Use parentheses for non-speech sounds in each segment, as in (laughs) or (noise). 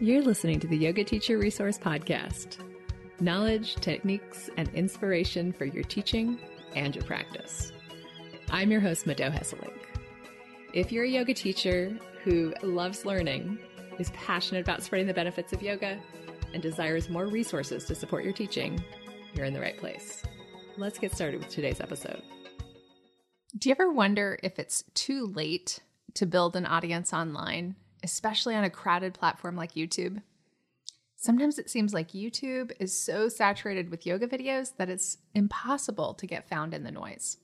You're listening to the Yoga Teacher Resource Podcast knowledge, techniques, and inspiration for your teaching and your practice. I'm your host, Mado Hesselink. If you're a yoga teacher who loves learning, is passionate about spreading the benefits of yoga, and desires more resources to support your teaching, you're in the right place. Let's get started with today's episode. Do you ever wonder if it's too late to build an audience online, especially on a crowded platform like YouTube? Sometimes it seems like YouTube is so saturated with yoga videos that it's impossible to get found in the noise.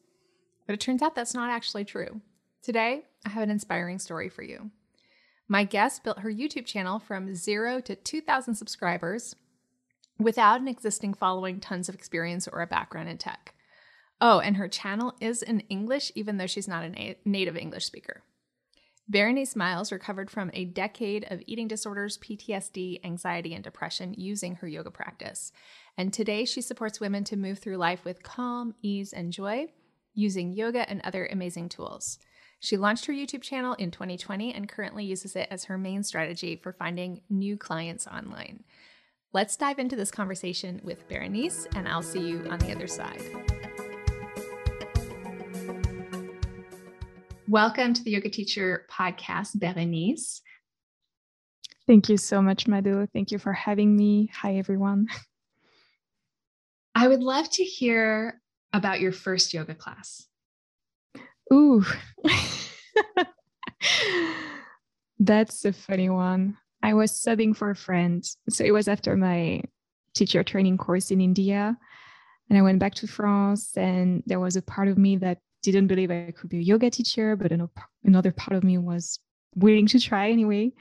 But it turns out that's not actually true. Today, I have an inspiring story for you. My guest built her YouTube channel from zero to 2,000 subscribers without an existing following, tons of experience, or a background in tech. Oh, and her channel is in English, even though she's not a na- native English speaker. Berenice Miles recovered from a decade of eating disorders, PTSD, anxiety, and depression using her yoga practice. And today she supports women to move through life with calm, ease, and joy using yoga and other amazing tools. She launched her YouTube channel in 2020 and currently uses it as her main strategy for finding new clients online. Let's dive into this conversation with Berenice, and I'll see you on the other side. Welcome to the Yoga Teacher Podcast, Berenice. Thank you so much, Mado. Thank you for having me. Hi, everyone. (laughs) I would love to hear about your first yoga class. Ooh, (laughs) that's a funny one. I was subbing for a friend. So it was after my teacher training course in India. And I went back to France, and there was a part of me that didn't believe I could be a yoga teacher, but another part of me was willing to try anyway.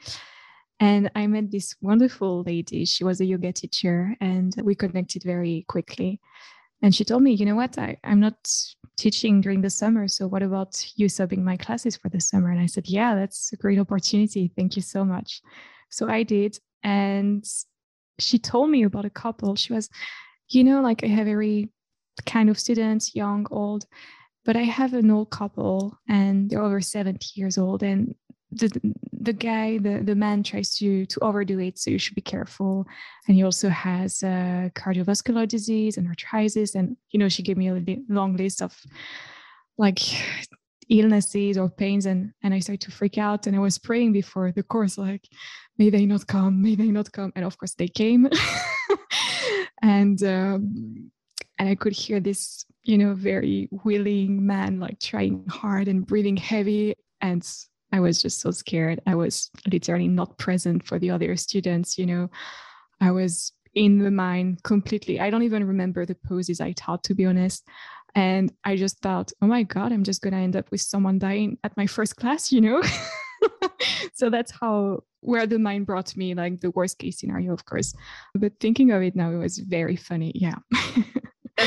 And I met this wonderful lady. She was a yoga teacher, and we connected very quickly. And she told me, you know what, I, I'm not teaching during the summer. So what about you subbing my classes for the summer? And I said, yeah, that's a great opportunity. Thank you so much. So I did. And she told me about a couple. She was, you know, like I have every kind of students, young, old, but I have an old couple and they're over 70 years old. And the the guy, the, the man tries to to overdo it, so you should be careful. And he also has uh, cardiovascular disease and arthritis. And you know, she gave me a long list of like illnesses or pains, and and I started to freak out. And I was praying before the course, like, may they not come, may they not come. And of course, they came. (laughs) and um, and I could hear this, you know, very willing man like trying hard and breathing heavy and I was just so scared. I was literally not present for the other students, you know. I was in the mind completely. I don't even remember the poses I taught, to be honest. And I just thought, oh my God, I'm just going to end up with someone dying at my first class, you know? (laughs) so that's how, where the mind brought me, like the worst case scenario, of course. But thinking of it now, it was very funny. Yeah. (laughs)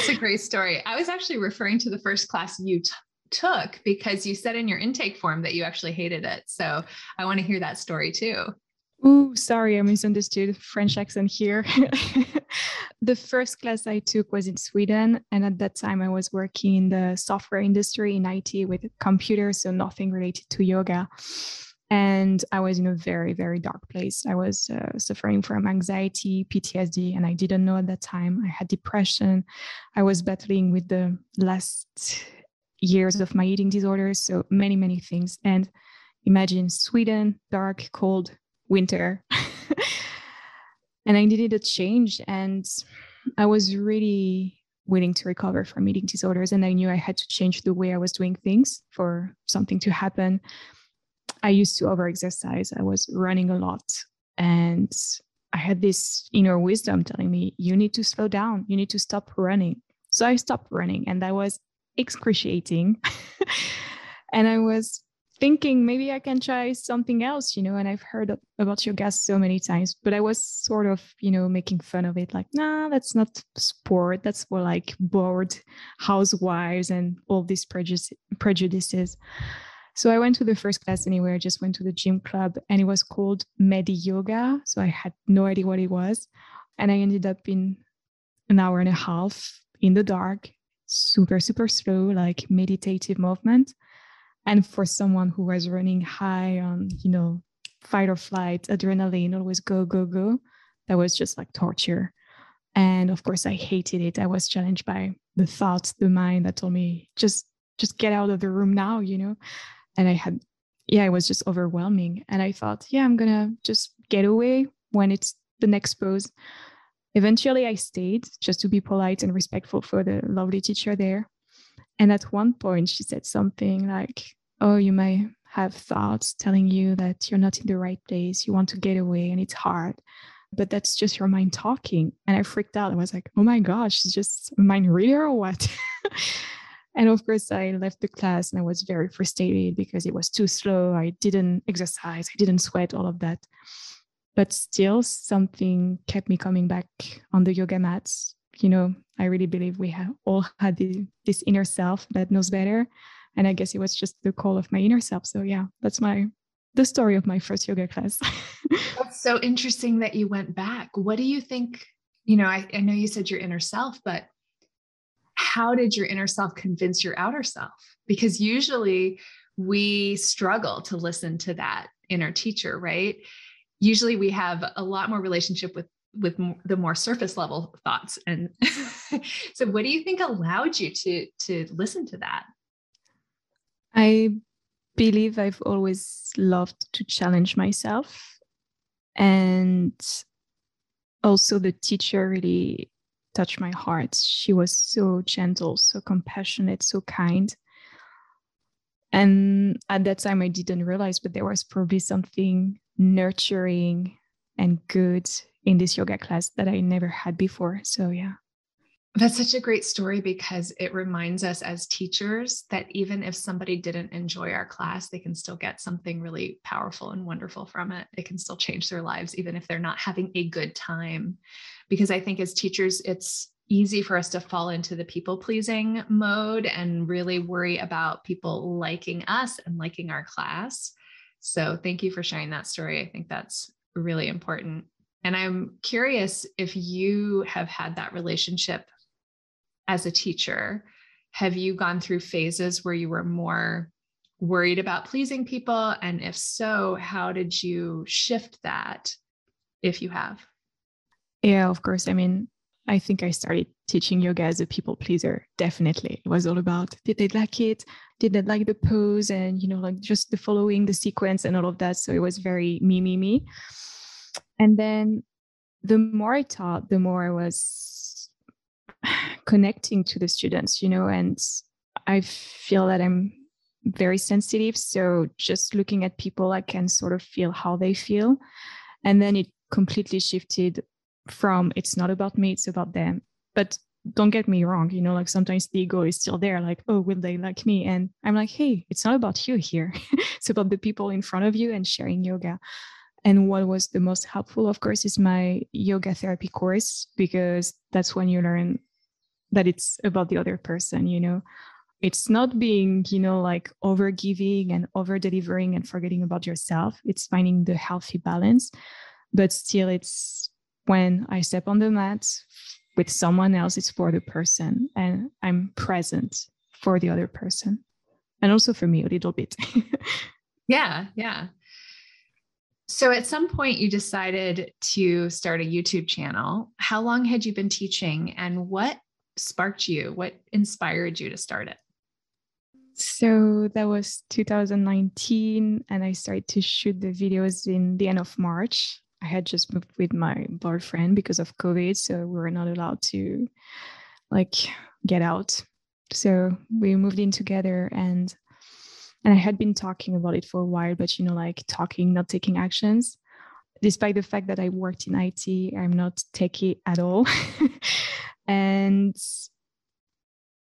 that's a great story. I was actually referring to the first class you t- took because you said in your intake form that you actually hated it. So I want to hear that story too. Oh, sorry, I misunderstood French accent here. (laughs) the first class I took was in Sweden. And at that time, I was working in the software industry in IT with computers, so nothing related to yoga. And I was in a very, very dark place. I was uh, suffering from anxiety, PTSD, and I didn't know at that time. I had depression. I was battling with the last years of my eating disorders. So many, many things. And imagine Sweden, dark, cold, winter. (laughs) and I needed a change. And I was really willing to recover from eating disorders. And I knew I had to change the way I was doing things for something to happen. I used to overexercise. I was running a lot. And I had this inner wisdom telling me, you need to slow down. You need to stop running. So I stopped running. And that was excruciating. (laughs) and I was thinking maybe I can try something else, you know, and I've heard about your yoga so many times, but I was sort of, you know, making fun of it like, nah, that's not sport. That's more like bored housewives and all these prejudice, prejudices. So I went to the first class anyway. I just went to the gym club and it was called Medi Yoga. So I had no idea what it was. And I ended up in an hour and a half in the dark super, super slow, like meditative movement. And for someone who was running high on, you know, fight or flight, adrenaline, always go, go, go. That was just like torture. And of course, I hated it. I was challenged by the thoughts, the mind that told me, just, just get out of the room now, you know? And I had, yeah, it was just overwhelming. And I thought, yeah, I'm to just get away when it's the next pose. Eventually, I stayed just to be polite and respectful for the lovely teacher there. And at one point, she said something like, Oh, you may have thoughts telling you that you're not in the right place, you want to get away, and it's hard. But that's just your mind talking. And I freaked out. I was like, Oh my gosh, it's just a mind reader or what? (laughs) and of course, I left the class and I was very frustrated because it was too slow. I didn't exercise, I didn't sweat, all of that. But still something kept me coming back on the yoga mats. You know i really believe we have all had the, this inner self that knows better. And i guess it was just the call of my inner self. So yeah that's my the story of my first yoga class. (laughs) That's so interesting that you went back. What do you think you know I, I know you said your inner self but how did your inner self convince your outer self? Because usually we struggle to listen to that inner teacher right? Usually we have a lot more relationship with with the more surface level thoughts. And (laughs) so what do you think allowed you to to listen to that? I believe i've always loved to challenge myself. And also the teacher really touched my heart she was so gentle so compassionate so kind and at that time i didn't realize but there was probably something nurturing and good in this yoga class that I never had before. So, yeah. That's such a great story because it reminds us as teachers that even if somebody didn't enjoy our class, they can still get something really powerful and wonderful from it. It can still change their lives, even if they're not having a good time. Because I think as teachers, it's easy for us to fall into the people pleasing mode and really worry about people liking us and liking our class. So thank you for sharing that story. I think that's really important. And I'm curious if you have had that relationship as a teacher. Have you gone through phases where you were more worried about pleasing people? And if so, how did you shift that if you have? Yeah, of course. I mean, I think I started teaching yoga as a people pleaser. Definitely. It was all about did they like it? Did they like the pose? And, you know, like just the following the sequence and all of that. So it was very me, me, me. And then the more I taught, the more I was connecting to the students, you know, and I feel that I'm very sensitive. So just looking at people, I can sort of feel how they feel. And then it completely shifted from it's not about me, it's about them. But don't get me wrong, you know, like sometimes the ego is still there, like, oh, will they like me? And I'm like, hey, it's not about you here. (laughs) it's about the people in front of you and sharing yoga. And what was the most helpful, of course, is my yoga therapy course, because that's when you learn that it's about the other person, you know. It's not being, you know, like over giving and over delivering and forgetting about yourself. It's finding the healthy balance. But still, it's when I step on the mat with someone else, it's for the person and I'm present for the other person and also for me a little bit. (laughs) yeah, yeah. So at some point you decided to start a YouTube channel. How long had you been teaching and what sparked you? What inspired you to start it? So that was 2019 and I started to shoot the videos in the end of March. I had just moved with my boyfriend because of COVID, so we were not allowed to like get out. So we moved in together and and I had been talking about it for a while, but you know, like talking, not taking actions. Despite the fact that I worked in IT, I'm not techie at all. (laughs) and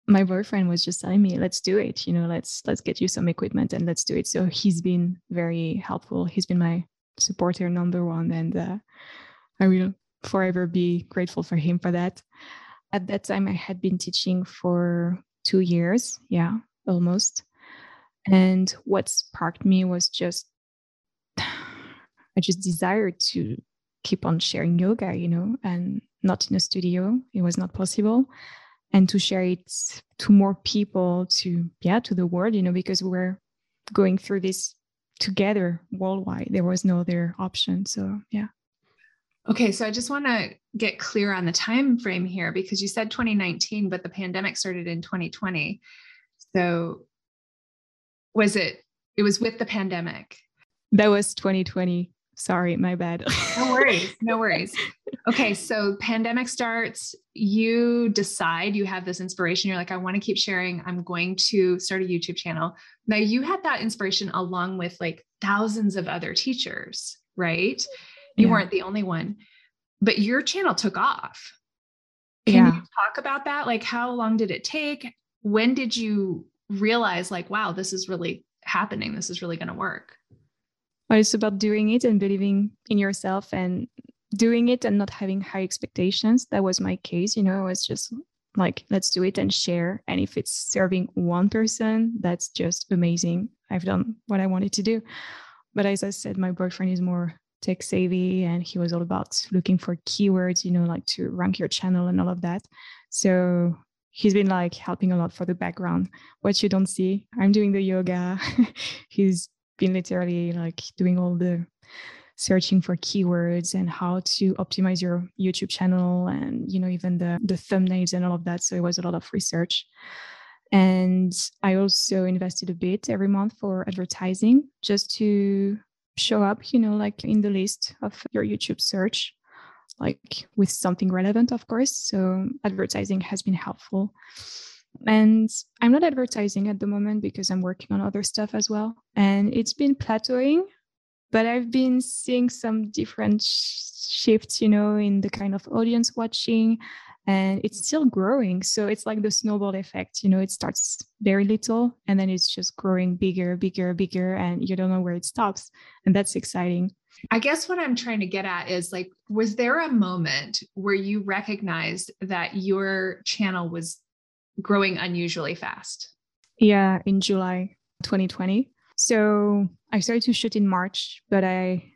my boyfriend was just telling me, let's do it, you know, let's let's get you some equipment and let's do it. So he's been very helpful. He's been my supporter number one and uh, i will forever be grateful for him for that at that time i had been teaching for two years yeah almost and what sparked me was just (sighs) i just desired to keep on sharing yoga you know and not in a studio it was not possible and to share it to more people to yeah to the world you know because we're going through this together worldwide. There was no other option. So yeah. Okay, so I just want to get clear on the time frame here because you said 2019, but the pandemic started in 2020. So was it it was with the pandemic? That was 2020. Sorry, my bad. no worries. No (laughs) worries. Okay, so pandemic starts, you decide you have this inspiration. You're like, I want to keep sharing. I'm going to start a YouTube channel. Now, you had that inspiration along with like thousands of other teachers, right? You yeah. weren't the only one, but your channel took off. Can yeah. you talk about that? Like, how long did it take? When did you realize, like, wow, this is really happening? This is really going to work? Well, it's about doing it and believing in yourself and doing it and not having high expectations. That was my case. You know, I was just like, let's do it and share. And if it's serving one person, that's just amazing. I've done what I wanted to do. But as I said, my boyfriend is more tech savvy and he was all about looking for keywords, you know, like to rank your channel and all of that. So he's been like helping a lot for the background. What you don't see, I'm doing the yoga. (laughs) he's been literally like doing all the searching for keywords and how to optimize your YouTube channel and you know even the the thumbnails and all of that. So it was a lot of research. And I also invested a bit every month for advertising just to show up, you know, like in the list of your YouTube search, like with something relevant, of course. So advertising has been helpful. And I'm not advertising at the moment because I'm working on other stuff as well. And it's been plateauing, but I've been seeing some different sh- shifts, you know, in the kind of audience watching and it's still growing. So it's like the snowball effect, you know, it starts very little and then it's just growing bigger, bigger, bigger, and you don't know where it stops. And that's exciting. I guess what I'm trying to get at is like, was there a moment where you recognized that your channel was growing unusually fast? Yeah, in July 2020. So I started to shoot in March, but I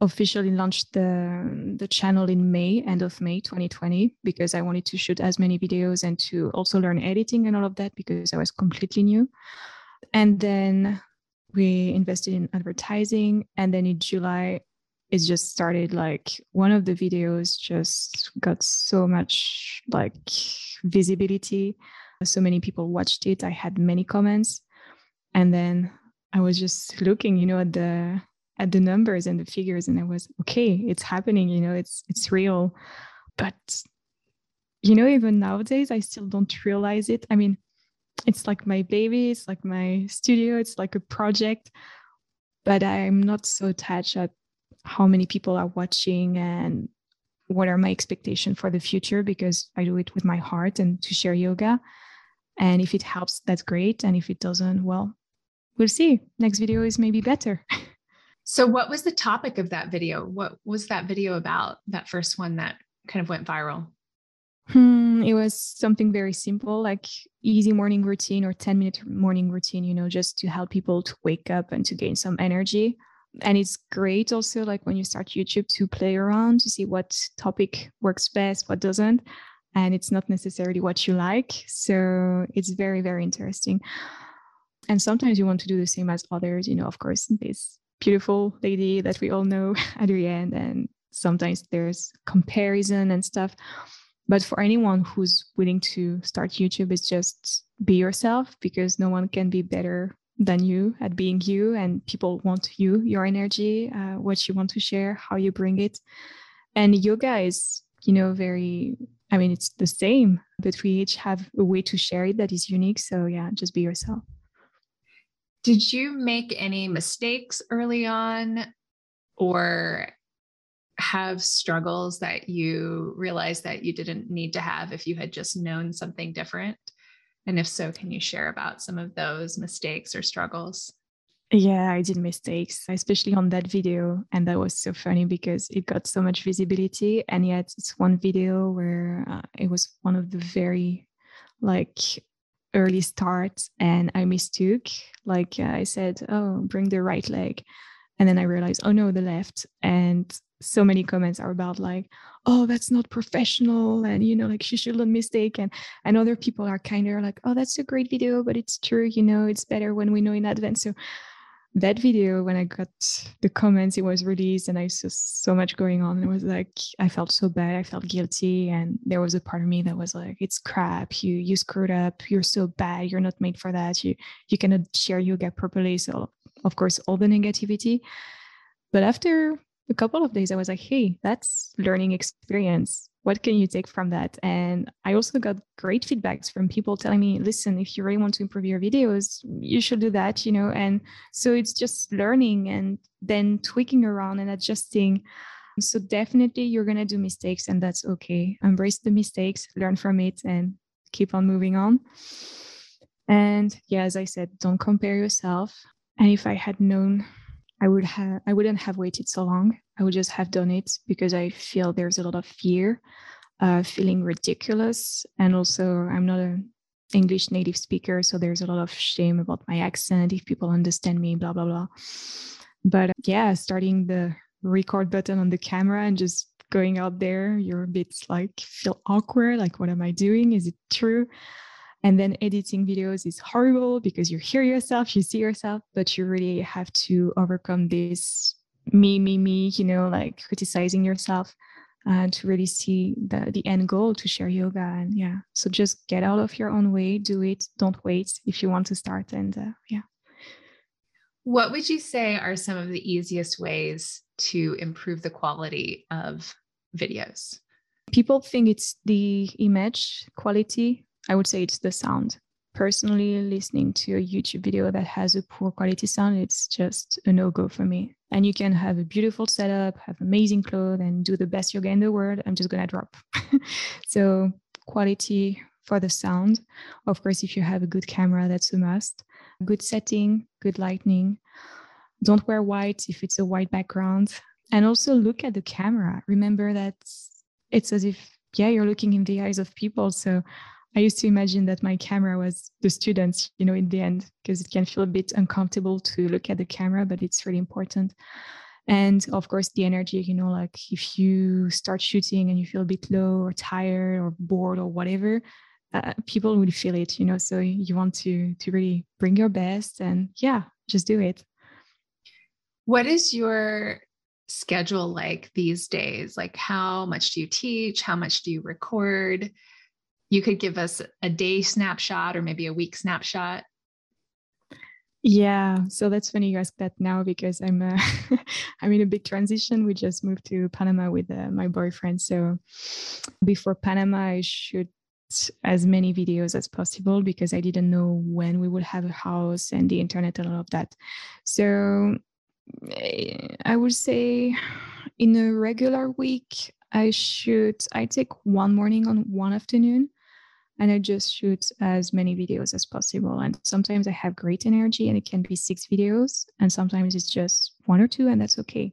officially launched the the channel in May, end of May 2020, because I wanted to shoot as many videos and to also learn editing and all of that because I was completely new. And then we invested in advertising, and then in July, it just started like one of the videos just got so much like visibility. So many people watched it. I had many comments, and then I was just looking, you know, at the at the numbers and the figures and i was okay it's happening you know it's it's real but you know even nowadays i still don't realize it i mean it's like my baby it's like my studio it's like a project but i'm not so attached at how many people are watching and what are my expectations for the future because i do it with my heart and to share yoga and if it helps that's great and if it doesn't well we'll see next video is maybe better (laughs) So, what was the topic of that video? What was that video about? That first one that kind of went viral? Hmm, it was something very simple, like easy morning routine or 10 minute morning routine, you know, just to help people to wake up and to gain some energy. And it's great also, like when you start YouTube, to play around to see what topic works best, what doesn't. And it's not necessarily what you like. So it's very, very interesting. And sometimes you want to do the same as others, you know, of course, this beautiful lady that we all know, (laughs) Adriene, and sometimes there's comparison and stuff. But for anyone who's willing to start YouTube, it's just be yourself because no one can be better than you at being you, and people want you, your energy, uh, what you want to share, how you bring it. And yoga is, you know, very I mean, it's the same, but we each have a way to share it that is unique. So, yeah, just be yourself. Did you make any mistakes early on or have struggles that you realized that you didn't need to have if you had just known something different? And if so, can you share about some of those mistakes or struggles? Yeah, I did mistakes, especially on that video. And that was so funny because it got so much visibility. And yet, it's one video where uh, it was one of the very like early start and I mistook. Like uh, I said, oh, bring the right leg. And then I realized, oh no, the left. And so many comments are about like, oh, that's not professional. And, you know, like she shouldn't mistake. And, and other people are kind of like, oh, that's a great video, but it's true. You know, it's better when we know in advance. So that video when i got the comments it was released and i saw so much going on And it was like i felt so bad i felt guilty and there was a part of me that was like it's crap you you screwed up you're so bad you're not made for that you you cannot share yoga properly so of course all the negativity. But after a couple of days i was like hey that's learning experience. What can you take from that? And i also got great feedbacks from people telling me listen if you really want to improve your videos you should do that you know? And so it's just learning and then tweaking around and adjusting. So definitely you're going to do mistakes and that's okay. Embrace the mistakes learn from it and keep on moving on. And yeah as i said don't compare yourself and if i had known I would have I wouldn't have waited so long. I would just have done it because I feel there's a lot of fear, uh, feeling ridiculous, and also I'm not an English native speaker, so there's a lot of shame about my accent if people understand me, blah blah blah. But yeah, starting the record button on the camera and just going out there, you're a bit like feel awkward, like what am I doing? Is it true? And then editing videos is horrible because you hear yourself, you see yourself, but you really have to overcome this me, me, me, you know, like criticizing yourself and to really see the, the end goal to share yoga. And yeah, so just get out of your own way, do it, don't wait if you want to start. And uh, yeah. What would you say are some of the easiest ways to improve the quality of videos? People think it's the image quality I would say it's the sound. Personally, listening to a YouTube video that has a poor quality sound, it's just a no go for me. And you can have a beautiful setup, have amazing clothes, and do the best yoga in the world. I'm just going to drop. (laughs) so, quality for the sound. Of course, if you have a good camera, that's a must. Good setting, good lighting. Don't wear white if it's a white background. And also look at the camera. Remember that it's as if, yeah, you're looking in the eyes of people. So I used to imagine that my camera was the students, you know, in the end, because it can feel a bit uncomfortable to look at the camera, but it's really important. And of course, the energy, you know, like if you start shooting and you feel a bit low or tired or bored or whatever, uh, people will feel it, you know. So you want to to really bring your best and yeah, just do it. What is your schedule like these days? Like, how much do you teach? How much do you record? You could give us a day snapshot or maybe a week snapshot? Yeah so that's funny you ask that now because i'm uh, (laughs) i'm in a big transition. We just moved to panama with uh, my boyfriend. So before panama i shoot as many videos as possible because i didn't know when we would have a house and the internet and all of that. So eh, i would say in a regular week i shoot i take one morning on one afternoon and I just shoot as many videos as possible. And sometimes I have great energy and it can be six videos, and sometimes it's just one or two, and that's okay.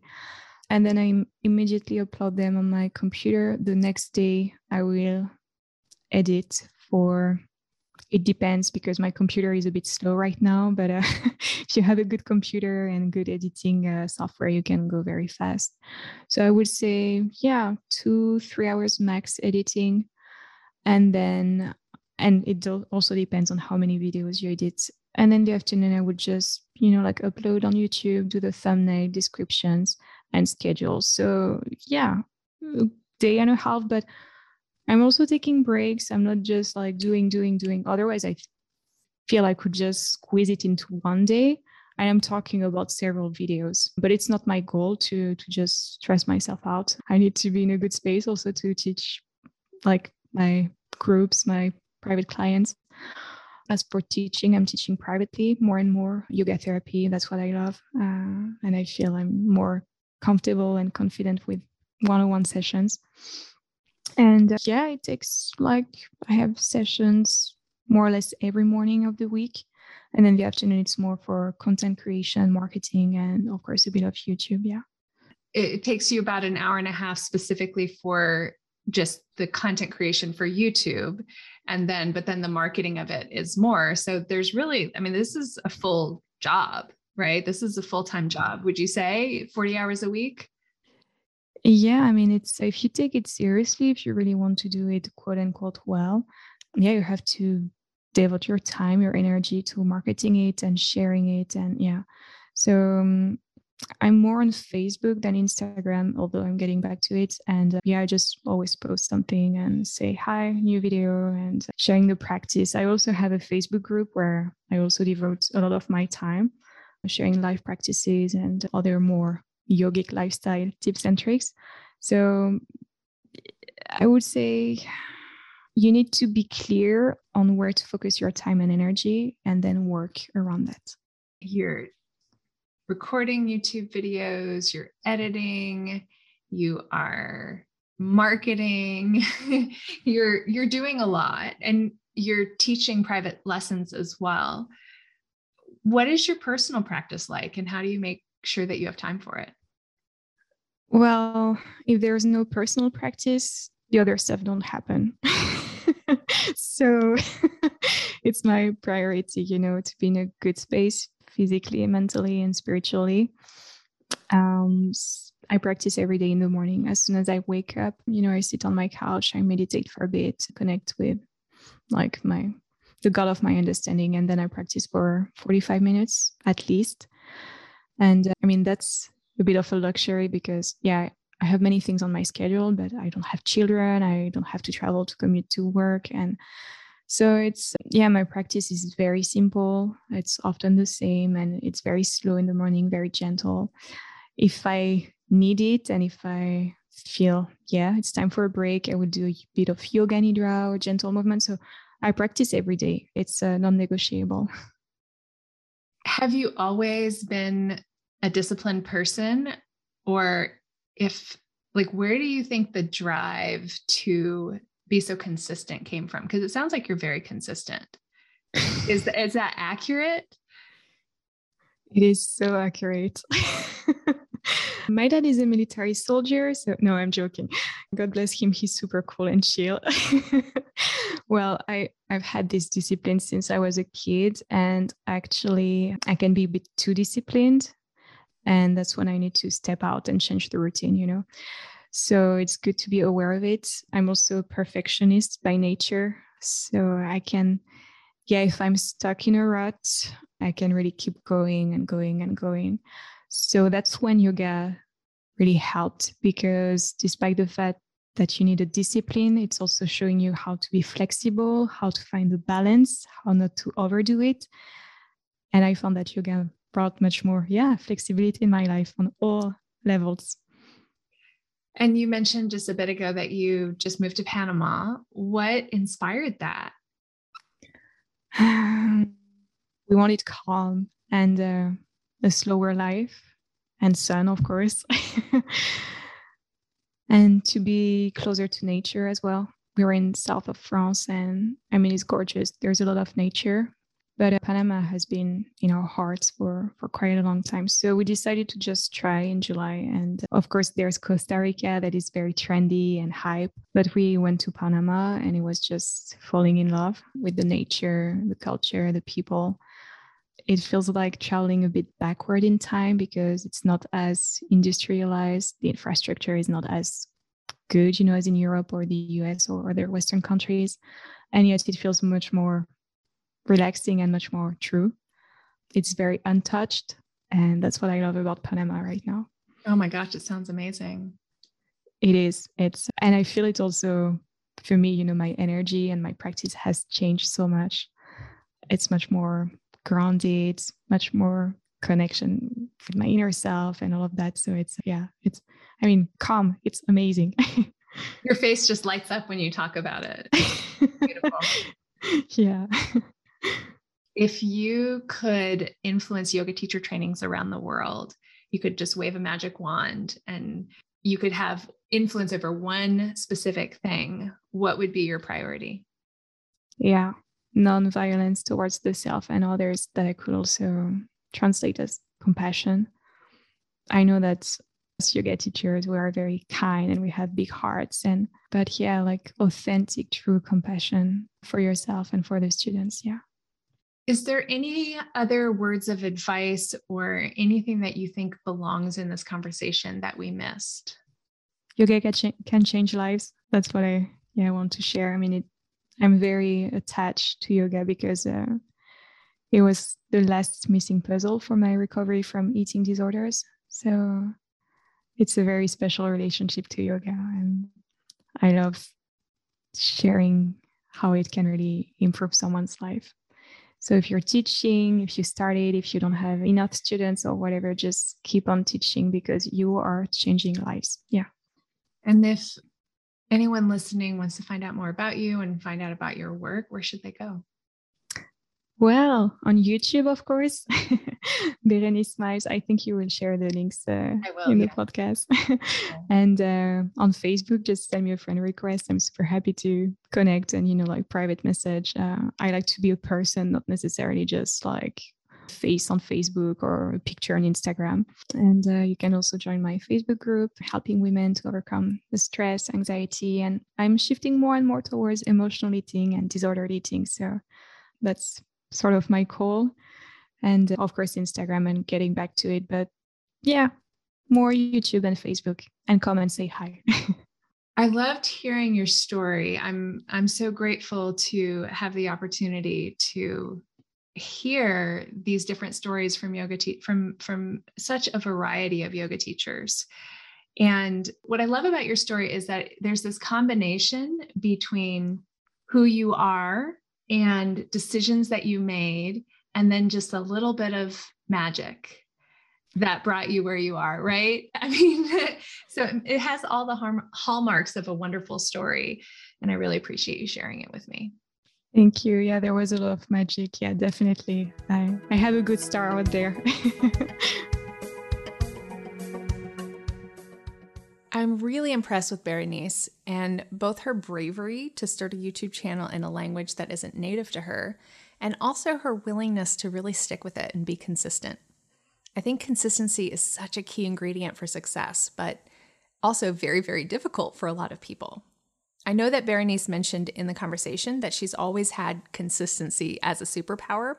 And then I immediately upload them on my computer. The next day, I will edit for it depends because my computer is a bit slow right now. But uh, (laughs) if you have a good computer and good editing uh, software, you can go very fast. So I would say, yeah, two, three hours max editing and then and it also depends on how many videos you edit. And then the afternoon i would just you know like upload on youtube do the thumbnail descriptions and schedule. So yeah day and a half but i'm also taking breaks. I'm not just like doing doing doing. Otherwise i feel i could just squeeze it into one day. I am talking about several videos but it's not my goal to to just stress myself out. I need to be in a good space also to teach like my groups, my private clients. As for teaching, I'm teaching privately more and more yoga therapy. That's what I love. Uh, and I feel I'm more comfortable and confident with one on one sessions. And uh, yeah, it takes like I have sessions more or less every morning of the week. And then the afternoon, it's more for content creation, marketing, and of course, a bit of YouTube. Yeah. It takes you about an hour and a half specifically for just the content creation for YouTube and then but then the marketing of it is more. So there's really I mean this is a full job right? This is a full-time job. Would you say 40 hours a week? Yeah I mean it's if you take it seriously if you really want to do it quote unquote well yeah you have to devote your time your energy to marketing it and sharing it and yeah. So um, I'm more on Facebook than Instagram, although I'm getting back to it. And uh, yeah, I just always post something and say hi, new video, and sharing the practice. I also have a Facebook group where I also devote a lot of my time sharing life practices and other more yogic lifestyle tips and tricks. So I would say you need to be clear on where to focus your time and energy and then work around that. You're recording YouTube videos, you're editing, you are marketing, (laughs) you're you're doing a lot and you're teaching private lessons as well. What is your personal practice like and how do you make sure that you have time for it? Well, if there's no personal practice, the other stuff don't happen. (laughs) so (laughs) it's my priority, you know, to be in a good space physically, mentally, and spiritually. Um, I practice every day in the morning. As soon as I wake up, you know, I sit on my couch, I meditate for a bit, to connect with like my the God of my understanding, and then I practice for 45 minutes at least. And uh, I mean, that's a bit of a luxury because, yeah, I have many things on my schedule, but I don't have children. I don't have to travel to commute to work. And so it's, yeah, my practice is very simple. It's often the same and it's very slow in the morning, very gentle. If I need it and if I feel, yeah, it's time for a break, I would do a bit of yoga nidra or gentle movement. So I practice every day. It's uh, non negotiable. (laughs) Have you always been a disciplined person? Or if, like, where do you think the drive to be so consistent came from? Because it sounds like you're very consistent. is, is that accurate? It is so accurate. (laughs) My dad is a military soldier. So, no, I'm joking. God bless him. He's super cool and chill. (laughs) well, I, I've had this discipline since I was a kid. And actually, I can be a bit too disciplined. And that's when I need to step out and change the routine, you know? So it's good to be aware of it. I'm also a perfectionist by nature. So I can, yeah, if I'm stuck in a rut, I can really keep going and going and going. So that's when yoga really helped because despite the fact that you need a discipline, it's also showing you how to be flexible, how to find the balance, how not to overdo it. And I found that yoga brought much more, yeah, flexibility in my life on all levels. And you mentioned just a bit ago that you just moved to Panama. What inspired that? (sighs) we wanted calm and uh, a slower life and sun, of course, (laughs) and to be closer to nature as well. We were in south of France, and I mean it's gorgeous. There's a lot of nature, but uh, Panama has been in our hearts for for quite a long time. So we decided to just try in July, and uh, of course there's Costa Rica that is very trendy and hype. But we went to Panama, and it was just falling in love with the nature, the culture, the people it feels like traveling a bit backward in time because it's not as industrialized. The infrastructure is not as good, you know, as in Europe or the US or other Western countries. And yet it feels much more relaxing and much more true. It's very untouched. And that's what I love about Panama right now. Oh my gosh, it sounds amazing. It is. It's, and I feel it also for me, you know, my energy and my practice has changed so much. It's much more grounded, much more connection with my inner self and all of that. So it's, yeah, it's, I mean, calm. It's amazing. (laughs) Your face just lights up when you talk about it. (laughs) Beautiful. yeah. (laughs) if you could influence yoga teacher trainings around the world, you could just wave a magic wand and you could have influence over one specific thing, what would be your priority? Yeah non-violence towards the self and others that I could also translate as compassion. I know that as yoga teachers, we are very kind and we have big hearts and but yeah, like authentic, true compassion for yourself and for the students. Yeah. Is there any other words of advice or anything that you think belongs in this conversation that we missed? Yoga can, change lives. That's what I yeah I want to share. I mean, it I'm very attached to yoga because uh, it was the last missing puzzle for my recovery from eating disorders. So it's a very special relationship to yoga. And I love sharing how it can really improve someone's life. So if you're teaching, if you started, if you don't have enough students or whatever, just keep on teaching because you are changing lives. Yeah. And if anyone listening wants to find out more about you and find out about your work, where should they go? Well, on YouTube, of course, (laughs) (laughs) Berenice Smiles. I think you will share the links uh, will, in yeah. the podcast. (laughs) and uh, on Facebook, just send me a friend request. I'm super happy to connect and, you know, like private message. Uh, I like to be a person, not necessarily just like face on Facebook or a picture on Instagram. And uh, you can also join my Facebook group, helping women to overcome the stress, anxiety. And I'm shifting more and more towards emotional eating and disordered eating. So that's sort of my call. And uh, of course, Instagram and getting back to it. But yeah, more YouTube and Facebook and come and say hi. (laughs) I loved hearing your story. I'm I'm so grateful to have the opportunity to hear these different stories from yoga te- from from such a variety of yoga teachers. And what I love about your story is that there's this combination between who you are and decisions that you made, and then just a little bit of magic that brought you where you are, right? (laughs) I mean, (laughs) so it has all the hallmarks of a wonderful story. And I really appreciate you sharing it with me. Thank you. Yeah, there was a lot of magic. Yeah, definitely. I, I have a good start out there. (laughs) I'm really impressed with Berenice and both her bravery to start a YouTube channel in a language that isn't native to her, and also her willingness to really stick with it and be consistent. I think consistency is such a key ingredient for success, but also very, very difficult for a lot of people. I know that Berenice mentioned in the conversation that she's always had consistency as a superpower,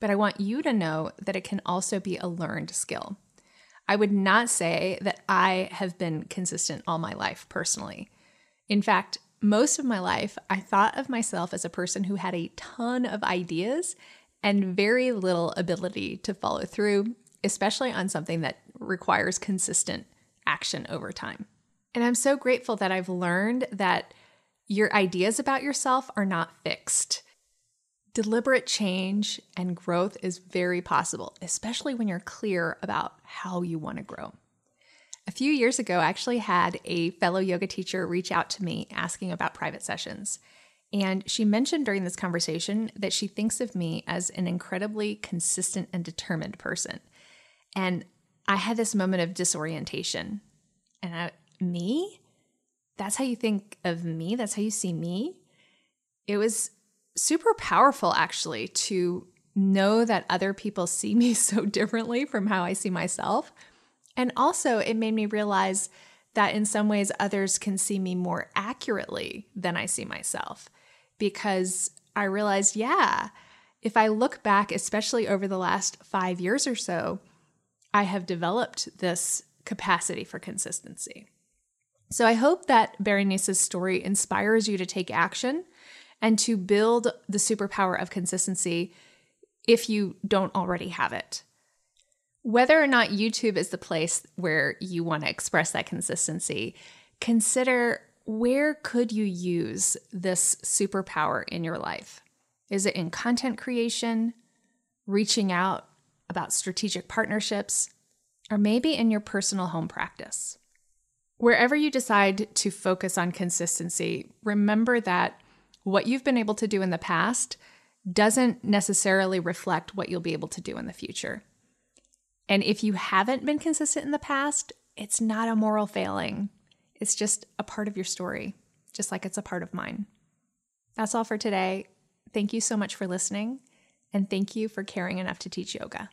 but I want you to know that it can also be a learned skill. I would not say that I have been consistent all my life personally. In fact, most of my life, I thought of myself as a person who had a ton of ideas and very little ability to follow through, especially on something that requires consistent action over time. And I'm so grateful that I've learned that your ideas about yourself are not fixed. Deliberate change and growth is very possible, especially when you're clear about how you want to grow. A few years ago, I actually had a fellow yoga teacher reach out to me asking about private sessions. And she mentioned during this conversation that she thinks of me as an incredibly consistent and determined person. And I had this moment of disorientation. And I, me? That's how you think of me? That's how you see me? It was super powerful actually to know that other people (laughs) see me so differently from how I see myself. And also, it made me realize that in some ways others can see me more accurately than I see myself because I realized, yeah, if I look back, especially over the last five years or so, I have developed this capacity for consistency. So I hope that Berenice's story inspires you to take action and to build the superpower of consistency if you don't already have it. Whether or not YouTube is the place where you want to express that consistency, consider where could you use this superpower in your life? Is it in content creation, reaching out about strategic partnerships, or maybe in your personal home practice? Wherever you decide to focus on consistency, remember that what you've been able to do in the past doesn't necessarily reflect what you'll be able to do in the future. And if you haven't been consistent in the past, it's not a moral failing. It's just a part of your story, just like it's a part of mine. That's all for today. Thank you so much for listening, and thank you for caring enough to teach yoga.